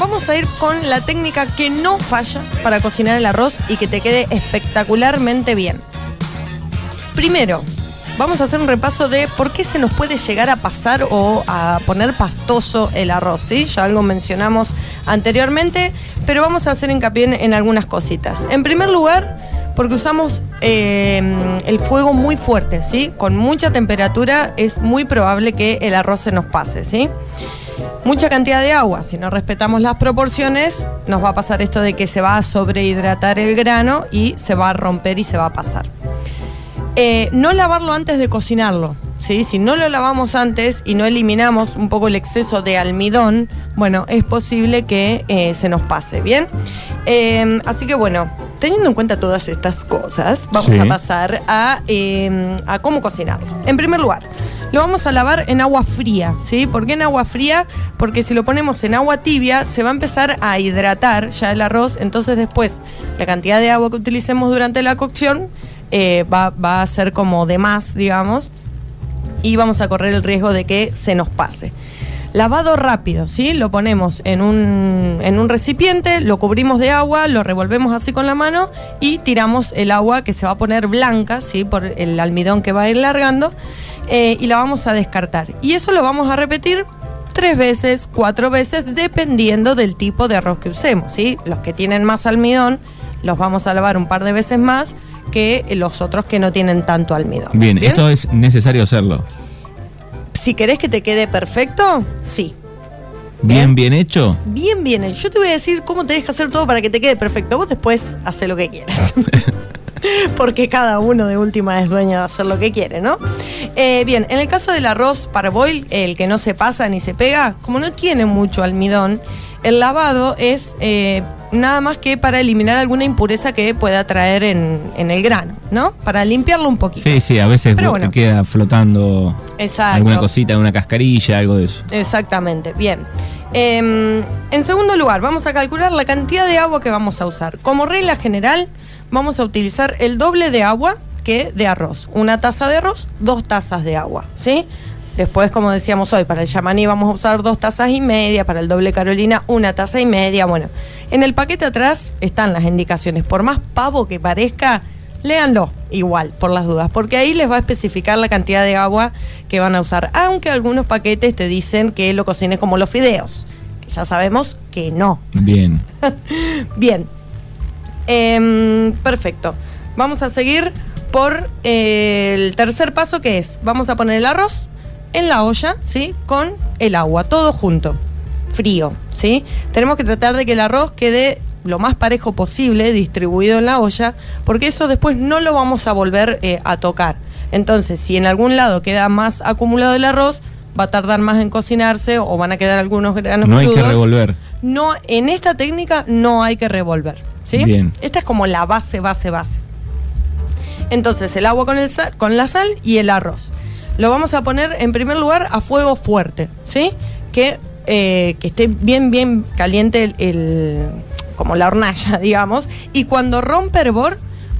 vamos a ir con la técnica que no falla para cocinar el arroz y que te quede espectacularmente bien. Primero, vamos a hacer un repaso de por qué se nos puede llegar a pasar o a poner pastoso el arroz, ¿sí? Ya algo mencionamos anteriormente, pero vamos a hacer hincapié en, algunas cositas. En primer lugar, porque usamos eh, el fuego muy fuerte, ¿sí? Con mucha temperatura es muy probable que el arroz se nos pase, ¿sí? Mucha cantidad de agua, si no respetamos las proporciones, nos va a pasar esto de que se va a sobrehidratar el grano y se va a romper y se va a pasar. Eh, no lavarlo antes de cocinarlo. ¿sí? Si no lo lavamos antes y no eliminamos un poco el exceso de almidón, bueno, es posible que eh, se nos pase, ¿bien? Eh, así que bueno, teniendo en cuenta todas estas cosas, vamos a pasar a, a cómo cocinarlo. En primer lugar, lo vamos a lavar en agua fría, ¿sí? ¿Por qué en agua fría? Porque si lo ponemos en agua tibia, se va a empezar a hidratar ya el arroz, entonces después la cantidad de agua que utilicemos durante la cocción eh, va, a ser como de más, digamos, y vamos a correr el riesgo de que se nos pase. Lavado rápido, ¿sí? Lo ponemos en un, en un recipiente, lo cubrimos de agua, lo revolvemos así con la mano y tiramos el agua que se va a poner blanca, ¿sí? Por el almidón que va a ir largando eh, y la vamos a descartar. Y eso lo vamos a repetir tres veces, cuatro veces, dependiendo del tipo de arroz que usemos, ¿sí? Los que tienen más almidón los vamos a lavar un par de veces más que los otros que no tienen tanto almidón. Bien, esto es necesario hacerlo. Si querés que te quede perfecto, sí. ¿Bien, bien hecho? Bien, bien hecho. Yo te voy a decir cómo tenés que hacer todo para que te quede perfecto. Vos después haces lo que quieras. Porque cada uno de última es dueño de hacer lo que quiere, ¿no? Eh, bien, en el caso del arroz parboil, el que no se pasa ni se pega, como no tiene mucho almidón, el lavado es eh, nada más que para eliminar alguna impureza que pueda traer en, el grano, ¿no? Para limpiarlo un poquito. Sí, sí, a veces queda flotando alguna cosita, una cascarilla, algo de eso. Exactamente, bien. Em, en segundo lugar, vamos a calcular la cantidad de agua que vamos a usar. Como regla general, vamos a utilizar el doble de agua que de arroz. Una taza de arroz, dos tazas de agua, ¿sí? Después, como decíamos hoy, para el yamaní vamos a usar dos tazas y media, para el doble carolina una taza y media. Bueno, en el paquete atrás están las indicaciones. Por más pavo que parezca, léanlo igual, por las dudas, porque ahí les va a especificar la cantidad de agua que van a usar. Aunque algunos paquetes te dicen que lo cocines como los fideos, que ya sabemos que no. Bien. Bien. Em, perfecto. Vamos a seguir por eh, el tercer paso que es, vamos a poner el arroz en la olla, ¿sí? Con el agua, todo junto, frío, ¿sí? Tenemos que tratar de que el arroz quede lo más parejo posible distribuido en la olla, porque eso después no lo vamos a volver eh, a tocar. Entonces, si en algún lado queda más acumulado el arroz, va a tardar más en cocinarse o van a quedar algunos granos No hay que revolver. No, en esta técnica no hay que revolver, ¿sí? Bien. Esta es como la base, base, base. Entonces, el agua con, el con la sal y el arroz lo vamos a poner en primer lugar a fuego fuerte, ¿sí? Que, eh, que esté bien, bien caliente el, como la hornalla, digamos. Y cuando rompe hervor,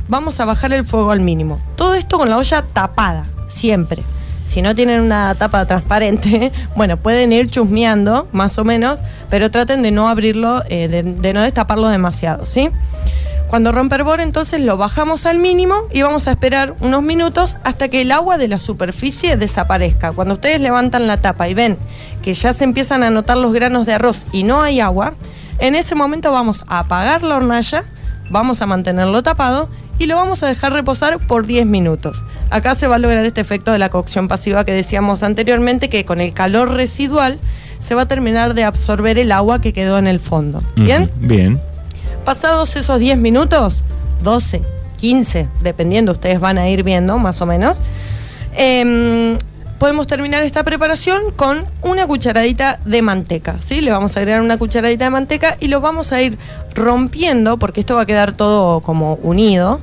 vamos a bajar el fuego al mínimo. Todo esto con la olla tapada, siempre. Si no tienen una tapa transparente, bueno, pueden ir chusmeando, más o menos, pero traten de no abrirlo, eh, de, de no destaparlo demasiado, ¿sí? Cuando rompe hervor, entonces lo bajamos al mínimo y vamos a esperar unos minutos hasta que el agua de la superficie desaparezca. Cuando ustedes levantan la tapa y ven que ya se empiezan a notar los granos de arroz y no hay agua, en ese momento vamos a apagar la hornalla, vamos a mantenerlo tapado y lo vamos a dejar reposar por 10 minutos. Acá se va a lograr este efecto de la cocción pasiva que decíamos anteriormente, que con el calor residual se va a terminar de absorber el agua que quedó en el fondo. ¿Bien? bien. Pasados esos 10 minutos, 12, 15, dependiendo, ustedes van a ir viendo más o menos, em, podemos terminar esta preparación con una cucharadita de manteca. ¿sí? Le vamos a agregar una cucharadita de manteca y lo vamos a ir rompiendo, porque esto va a quedar todo como unido.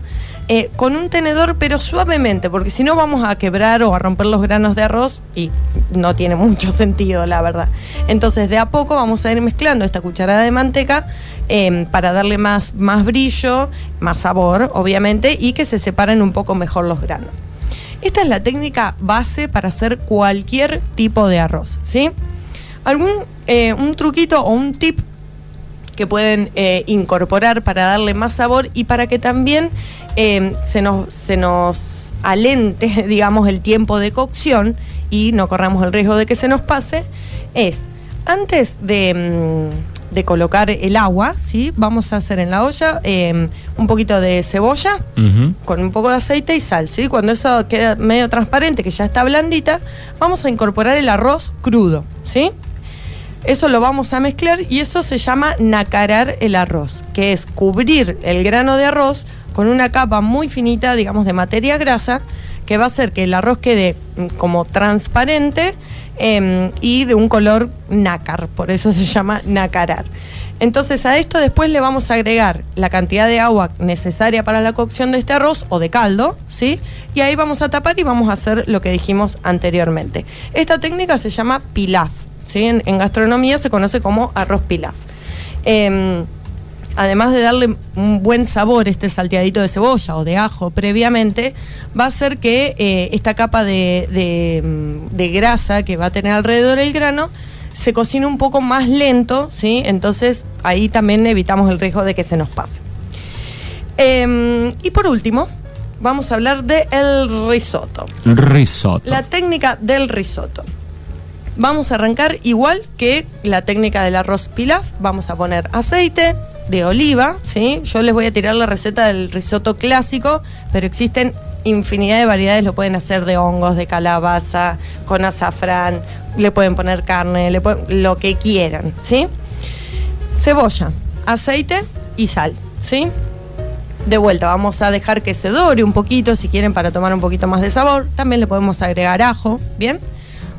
Eh, con un tenedor, pero suavemente, porque si no vamos a quebrar o a romper los granos de arroz y no tiene mucho sentido, la verdad. Entonces, de a poco vamos a ir mezclando esta cucharada de manteca em, para darle más, más brillo, más sabor, obviamente, y que se separen un poco mejor los granos. Esta es la técnica base para hacer cualquier tipo de arroz, ¿sí? Algún eh, un truquito o un tip que pueden eh, incorporar para darle más sabor y para que también eh, se, nos, se nos alente, digamos, el tiempo de cocción y no corramos el riesgo de que se nos pase, es antes de, mm, colocar el agua, ¿sí? vamos a hacer en la olla em, un poquito de cebolla con un poco de aceite y sal. ¿sí? Cuando eso queda medio transparente, que ya está blandita, vamos a incorporar el arroz crudo. ¿sí? Eso lo vamos a mezclar y eso se llama nacarar el arroz, que es cubrir el grano de arroz con una capa muy finita, digamos, de materia grasa, que va a hacer que el arroz quede mm, como transparente em, y de un color nácar, por eso se llama nacarar. Entonces a esto después le vamos a agregar la cantidad de agua necesaria para la cocción de este arroz o de caldo, ¿sí? Y ahí vamos a tapar y vamos a hacer lo que dijimos anteriormente. Esta técnica se llama pilaf, ¿sí? En, gastronomía se conoce como arroz pilaf. Em, además de darle un buen sabor, este salteadito de cebolla o de ajo previamente, va a hacer que eh, esta capa de, de, grasa que va a tener alrededor el grano se cocine un poco más lento, ¿sí? Entonces ahí también evitamos el riesgo de que se nos pase. Em, y por último, vamos a hablar del el risotto. Risotto. La técnica del risotto. Vamos a arrancar igual que la técnica del arroz pilaf. Vamos a poner aceite, de oliva, ¿sí? Yo les voy a tirar la receta del risotto clásico, pero existen infinidad de variedades, lo pueden hacer de hongos, de calabaza, con azafrán, le pueden poner carne, le lo que quieran, ¿sí? Cebolla, aceite y sal, ¿sí? De vuelta, vamos a dejar que se dore un poquito, si quieren, para tomar un poquito más de sabor. También le podemos agregar ajo, ¿bien?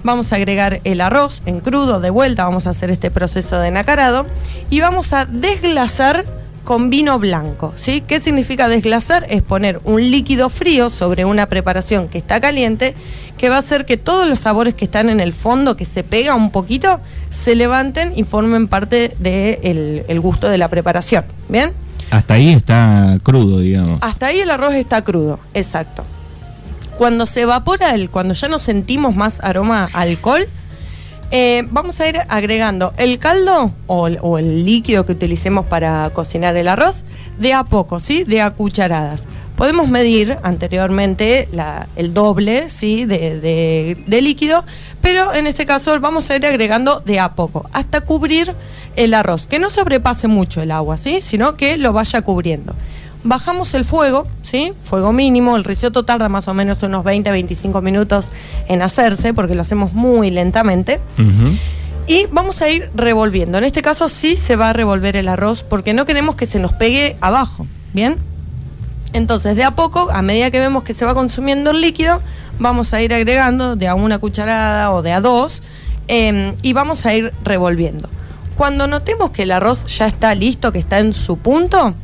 Vamos a agregar el arroz en crudo, de vuelta vamos a hacer este proceso de nacarado y vamos a desglasar con vino blanco. ¿sí? ¿Qué significa desglasar? Es poner un líquido frío sobre una preparación que está caliente, que va a hacer que todos los sabores que están en el fondo, que se pega un poquito, se levanten y formen parte del el gusto de la preparación. ¿Bien? Hasta ahí está crudo, digamos. Hasta ahí el arroz está crudo, exacto. Cuando se evapora, el, cuando ya no sentimos más aroma alcohol, eh, vamos a ir agregando el caldo o, el líquido que utilicemos para cocinar el arroz de a poco, ¿sí? De a cucharadas. Podemos medir anteriormente el doble ¿sí? De, de, líquido, pero en este caso vamos a ir agregando de a poco, hasta cubrir el arroz. Que no sobrepase mucho el agua, ¿sí? sino que lo vaya cubriendo bajamos el fuego, ¿sí? Fuego mínimo, el risotto tarda más o menos unos 20-25 minutos en hacerse porque lo hacemos muy lentamente. Y vamos a ir revolviendo. En este caso sí se va a revolver el arroz porque no queremos que se nos pegue abajo, ¿bien? Entonces, de a poco, a medida que vemos que se va consumiendo el líquido, vamos a ir agregando de a una cucharada o de a dos em, y vamos a ir revolviendo. Cuando notemos que el arroz ya está listo, que está en su punto,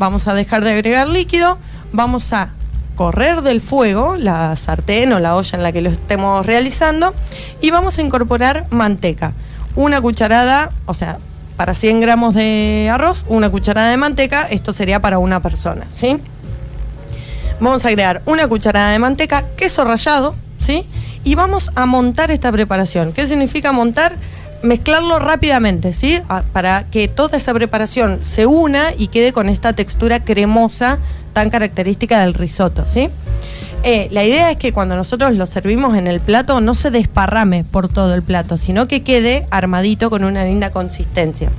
vamos a dejar de agregar líquido, vamos a correr del fuego la sartén o la olla en la que lo estemos realizando y vamos a incorporar manteca. Una cucharada, o sea, para 100 gramos de arroz, una cucharada de manteca, esto sería para una persona, ¿sí? Vamos a agregar una cucharada de manteca, queso rallado, ¿sí? Y vamos a montar esta preparación. ¿Qué significa montar? Mezclarlo rápidamente, ¿sí? Para que toda esa preparación se una y quede con esta textura cremosa tan característica del risotto, ¿sí? Eh, la idea es que cuando nosotros lo servimos en el plato no se desparrame por todo el plato, sino que quede armadito con una linda consistencia.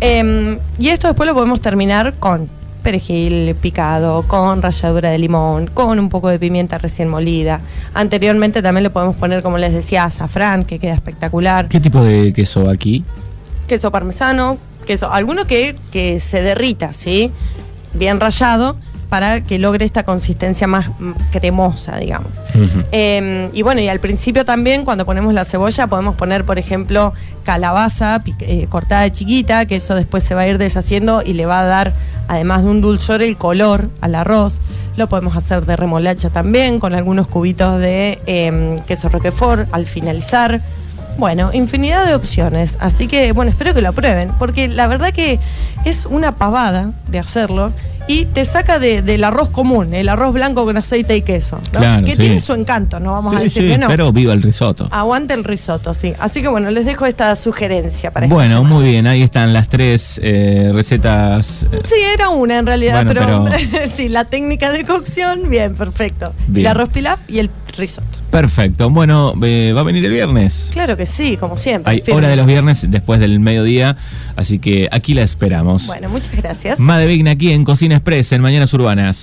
Em, y esto después lo podemos terminar con perejil picado, con ralladura de limón, con un poco de pimienta recién molida. Anteriormente también le podemos poner, como les decía, azafrán, que queda espectacular. ¿Qué tipo de queso aquí? Queso parmesano, queso, alguno que, que se derrita, ¿sí? Bien rallado para que logre esta consistencia más cremosa, digamos. Em, y bueno, y al principio también cuando ponemos la cebolla podemos poner, por ejemplo, calabaza eh, cortada de chiquita, que eso después se va a ir deshaciendo y le va a dar, además de un dulzor, el color al arroz. Lo podemos hacer de remolacha también, con algunos cubitos de em, queso roquefort al finalizar. Bueno, infinidad de opciones. Así que, bueno, espero que lo prueben, porque la verdad que es una pavada de hacerlo y te saca del arroz común, el arroz blanco con aceite y queso. que tiene su encanto, no vamos a decir que no. Pero viva el risotto. Aguante el risotto, sí. Así que bueno, les dejo esta sugerencia para Bueno, muy bien, ahí están las tres eh, recetas. Eh. Sí, era una en realidad, pero, sí, la técnica de cocción, bien, perfecto. El arroz pilaf y el risotto. Perfecto. Bueno, eh, ¿va a venir el viernes? Claro que sí, como siempre. Hay hora de los viernes después del mediodía, así que aquí la esperamos. Bueno, muchas gracias. Vigna aquí en Cocina Express, en Mañanas Urbanas.